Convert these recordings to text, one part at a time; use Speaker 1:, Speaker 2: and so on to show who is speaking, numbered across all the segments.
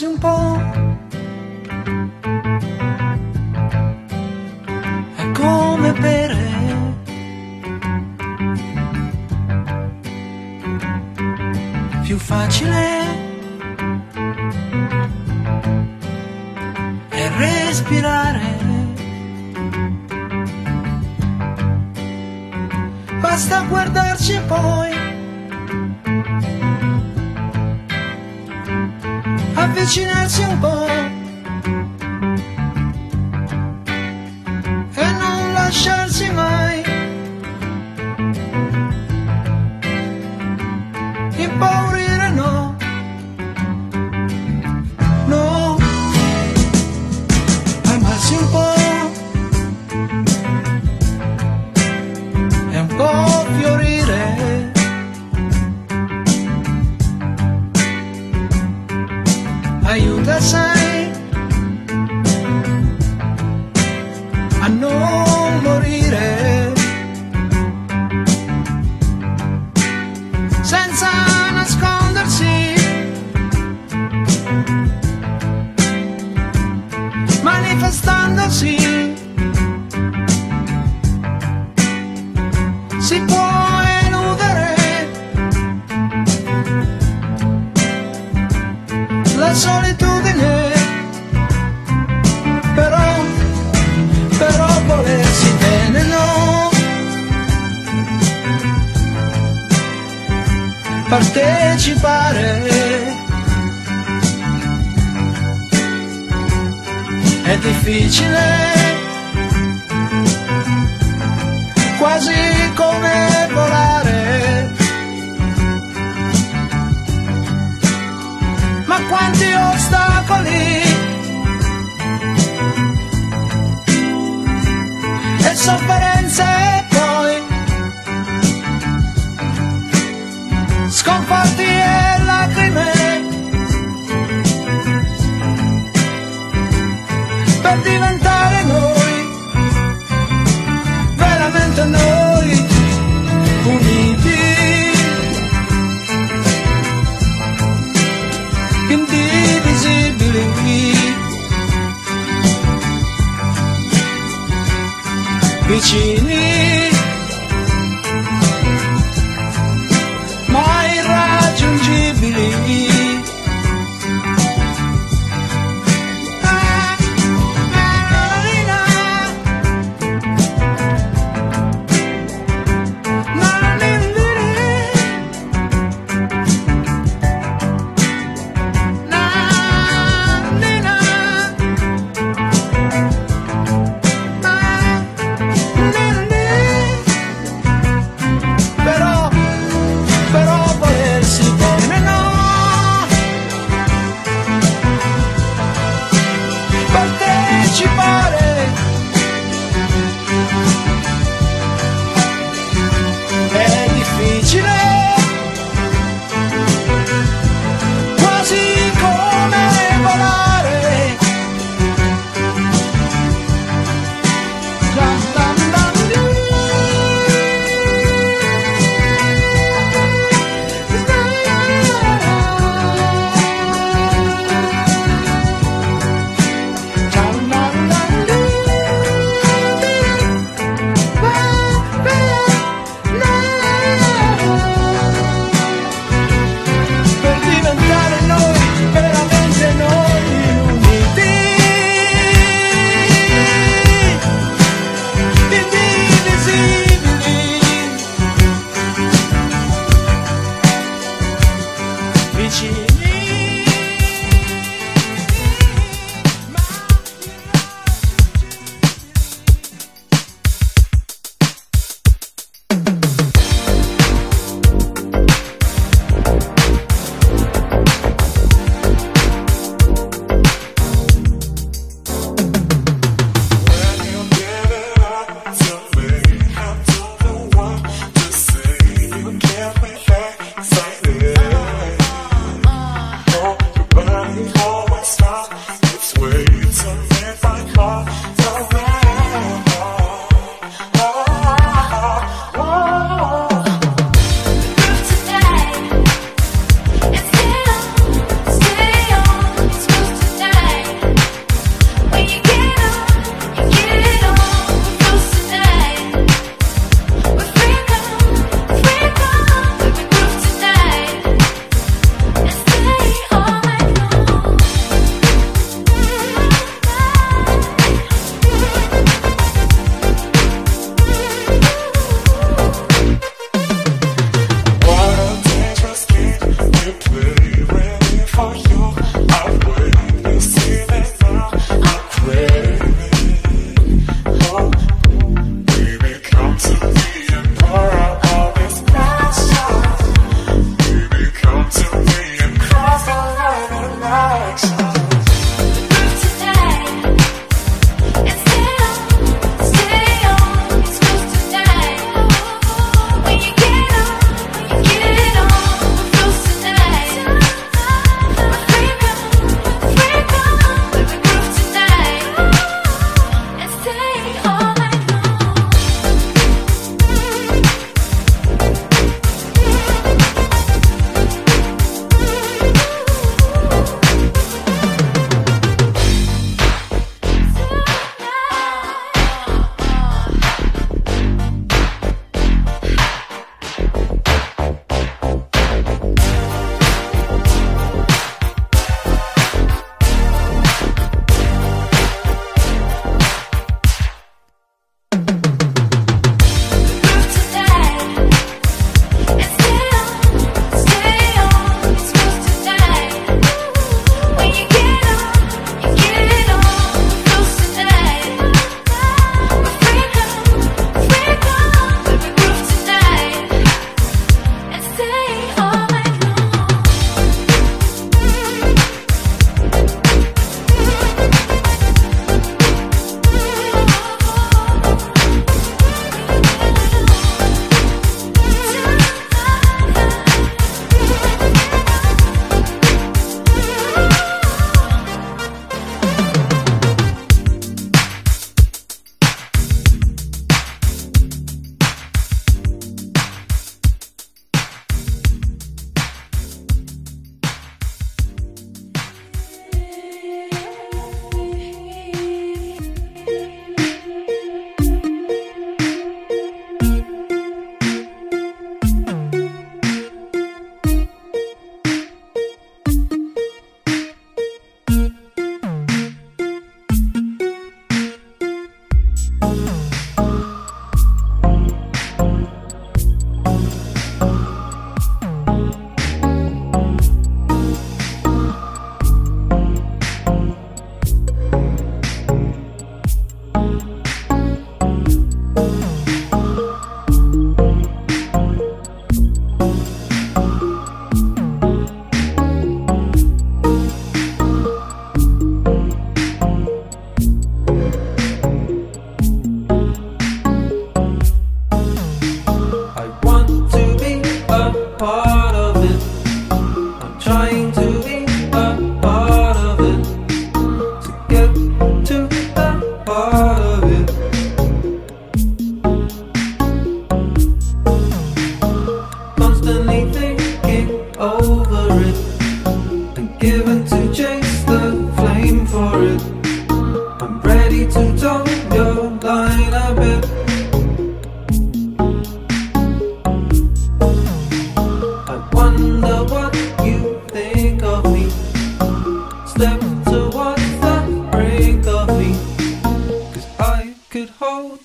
Speaker 1: 拥抱。幸福
Speaker 2: manifestandosi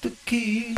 Speaker 1: the key.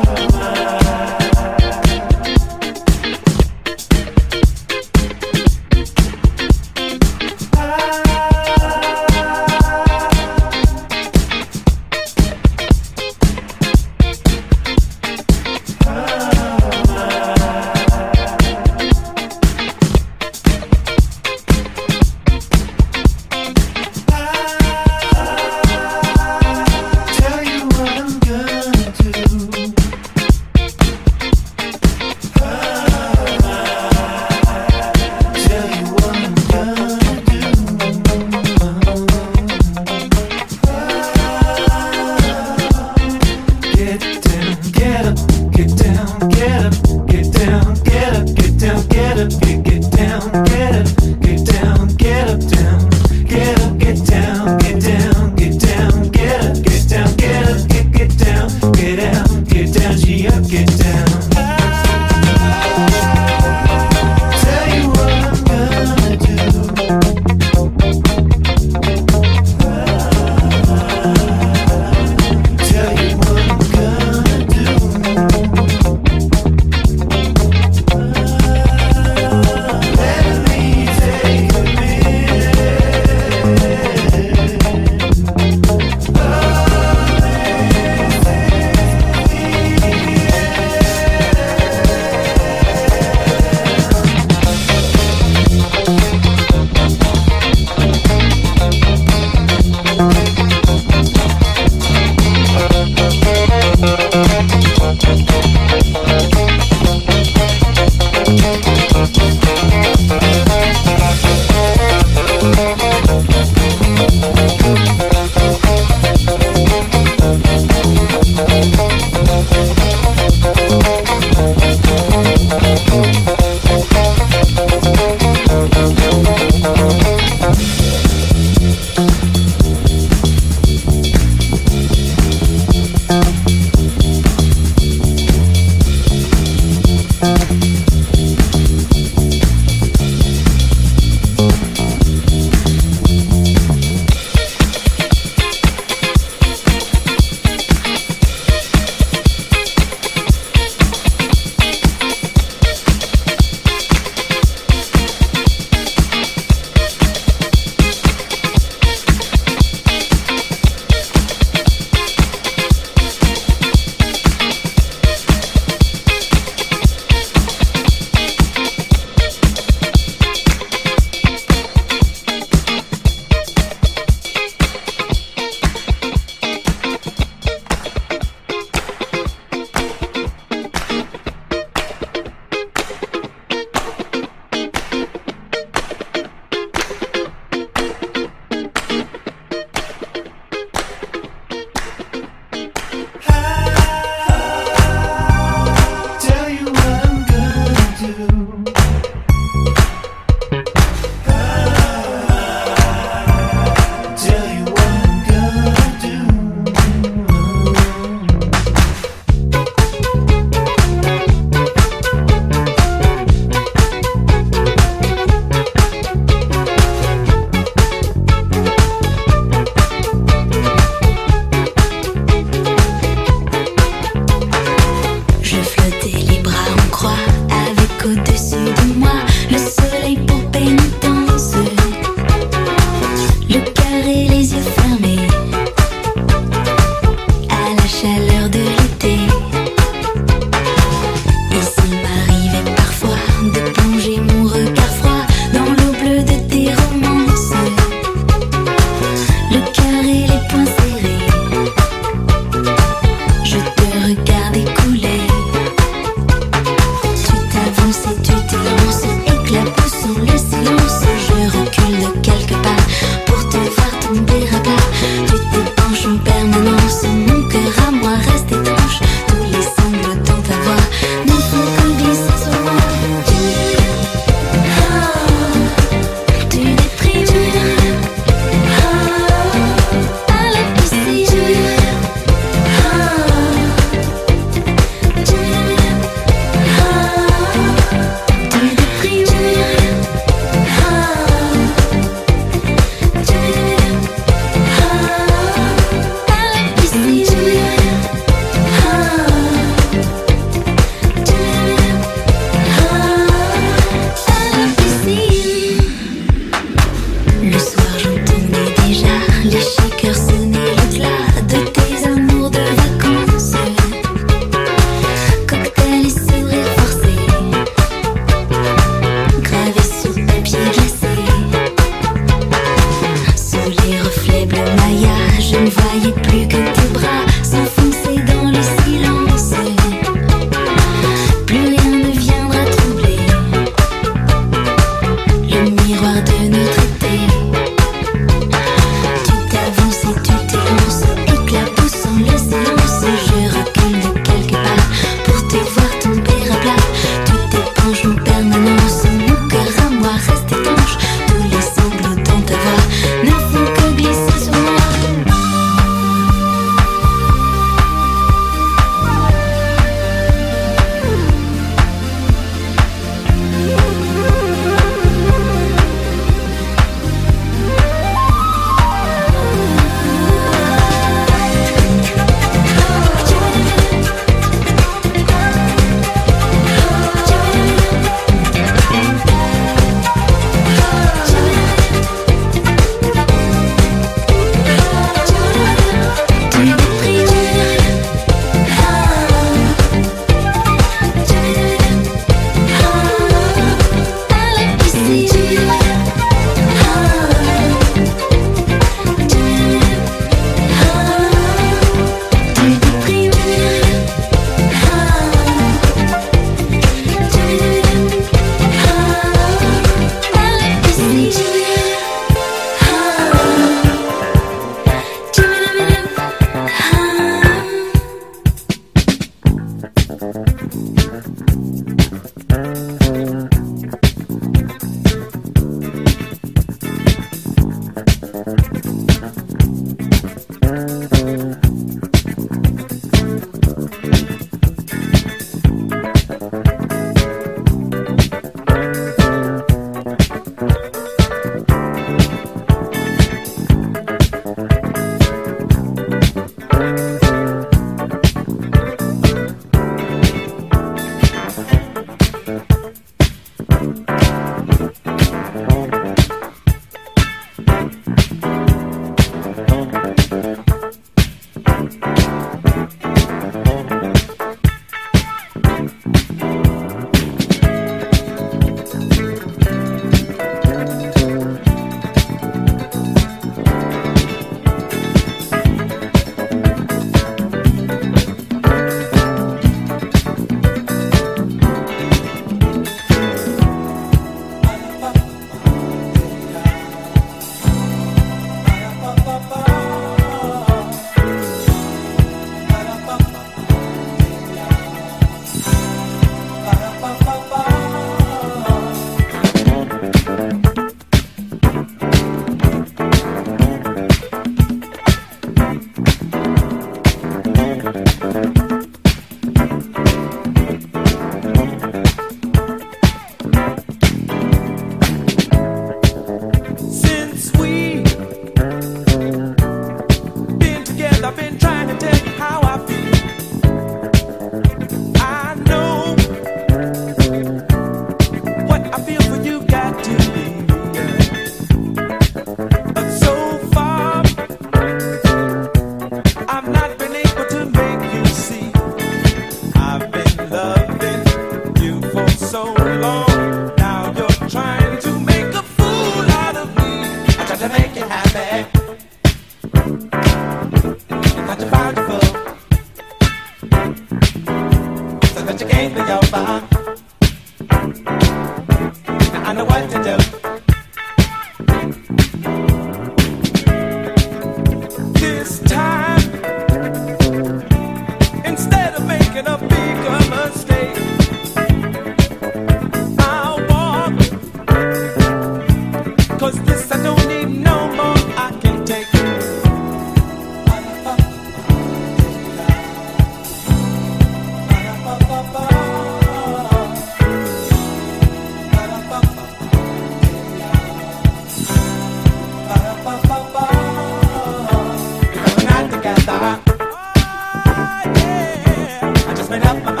Speaker 2: The way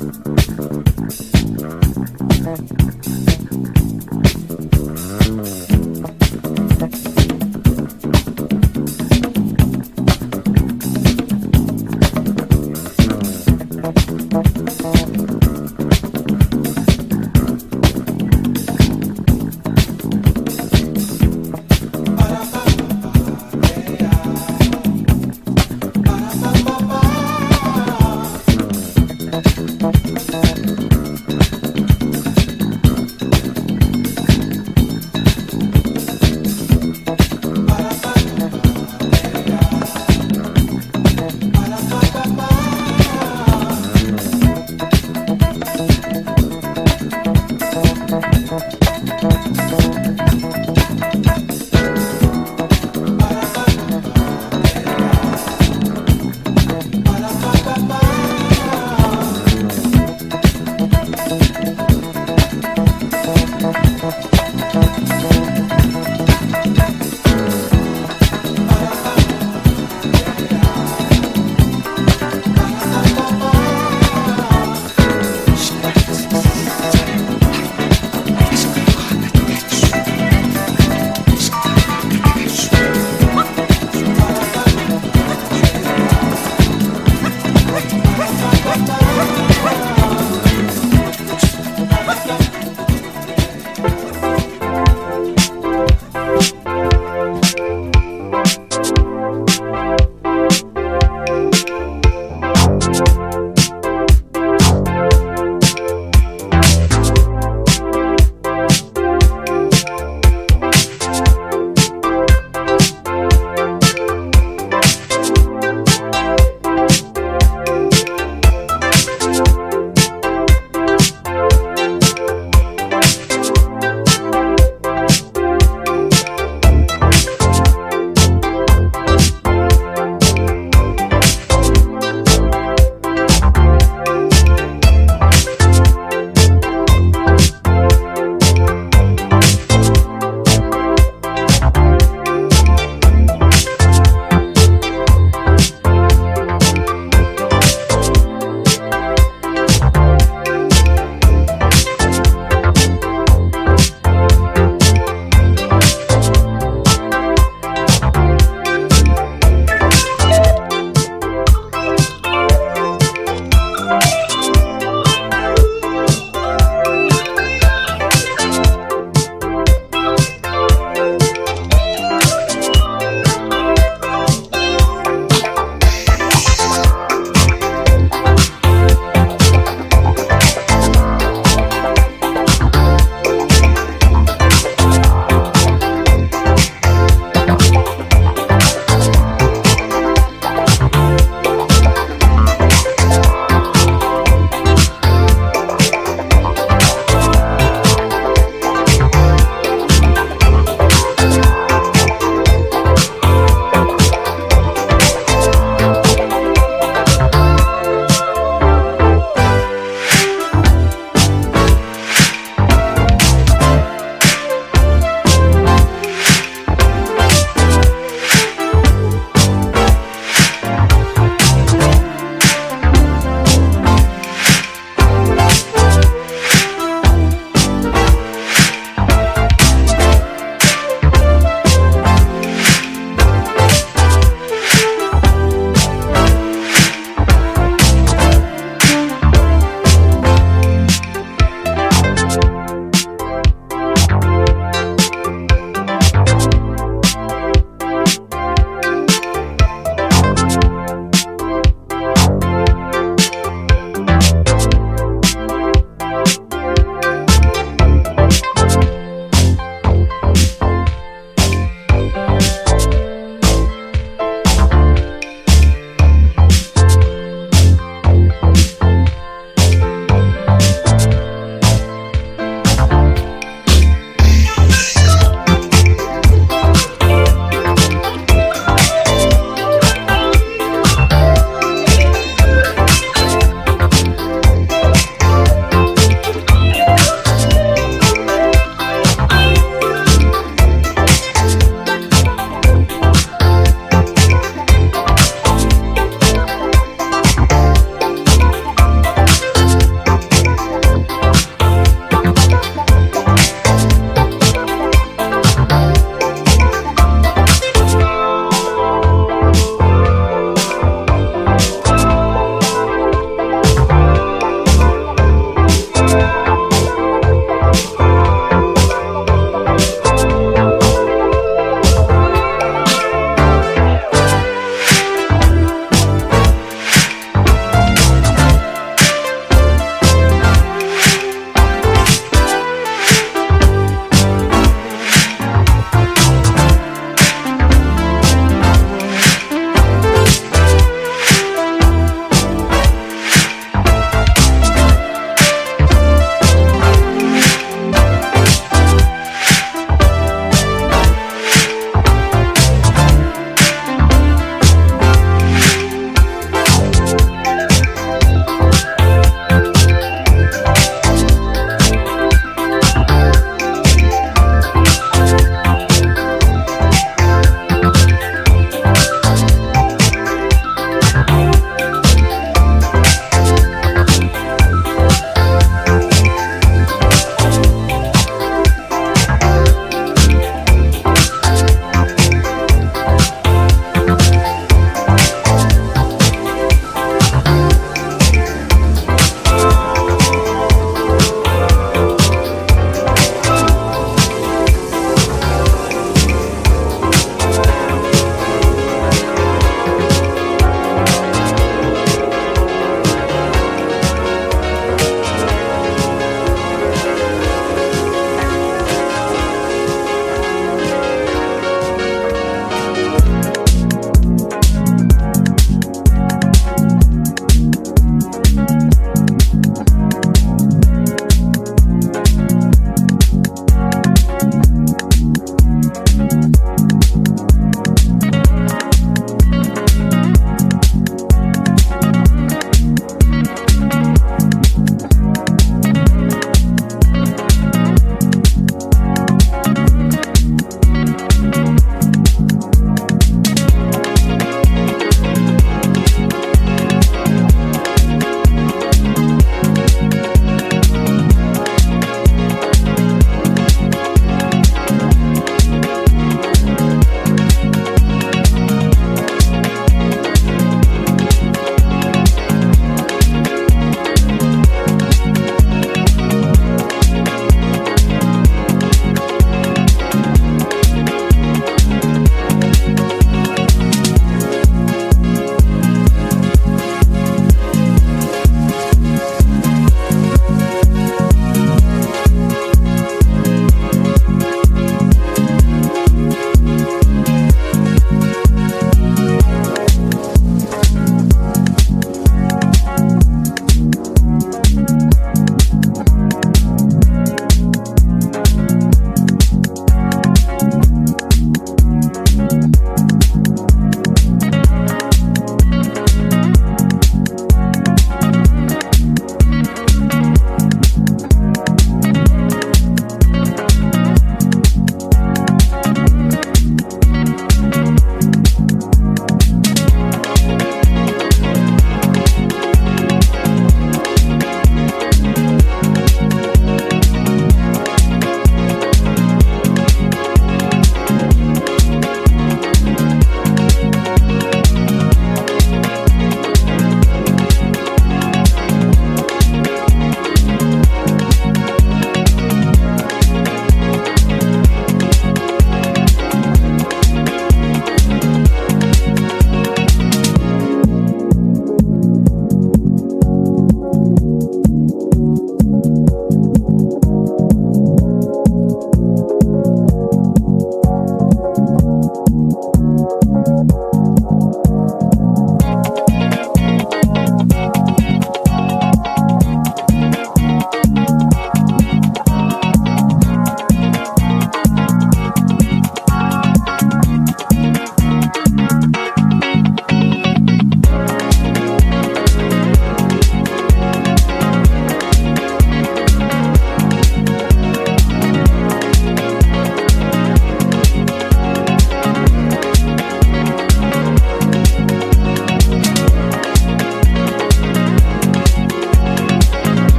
Speaker 2: Thank you.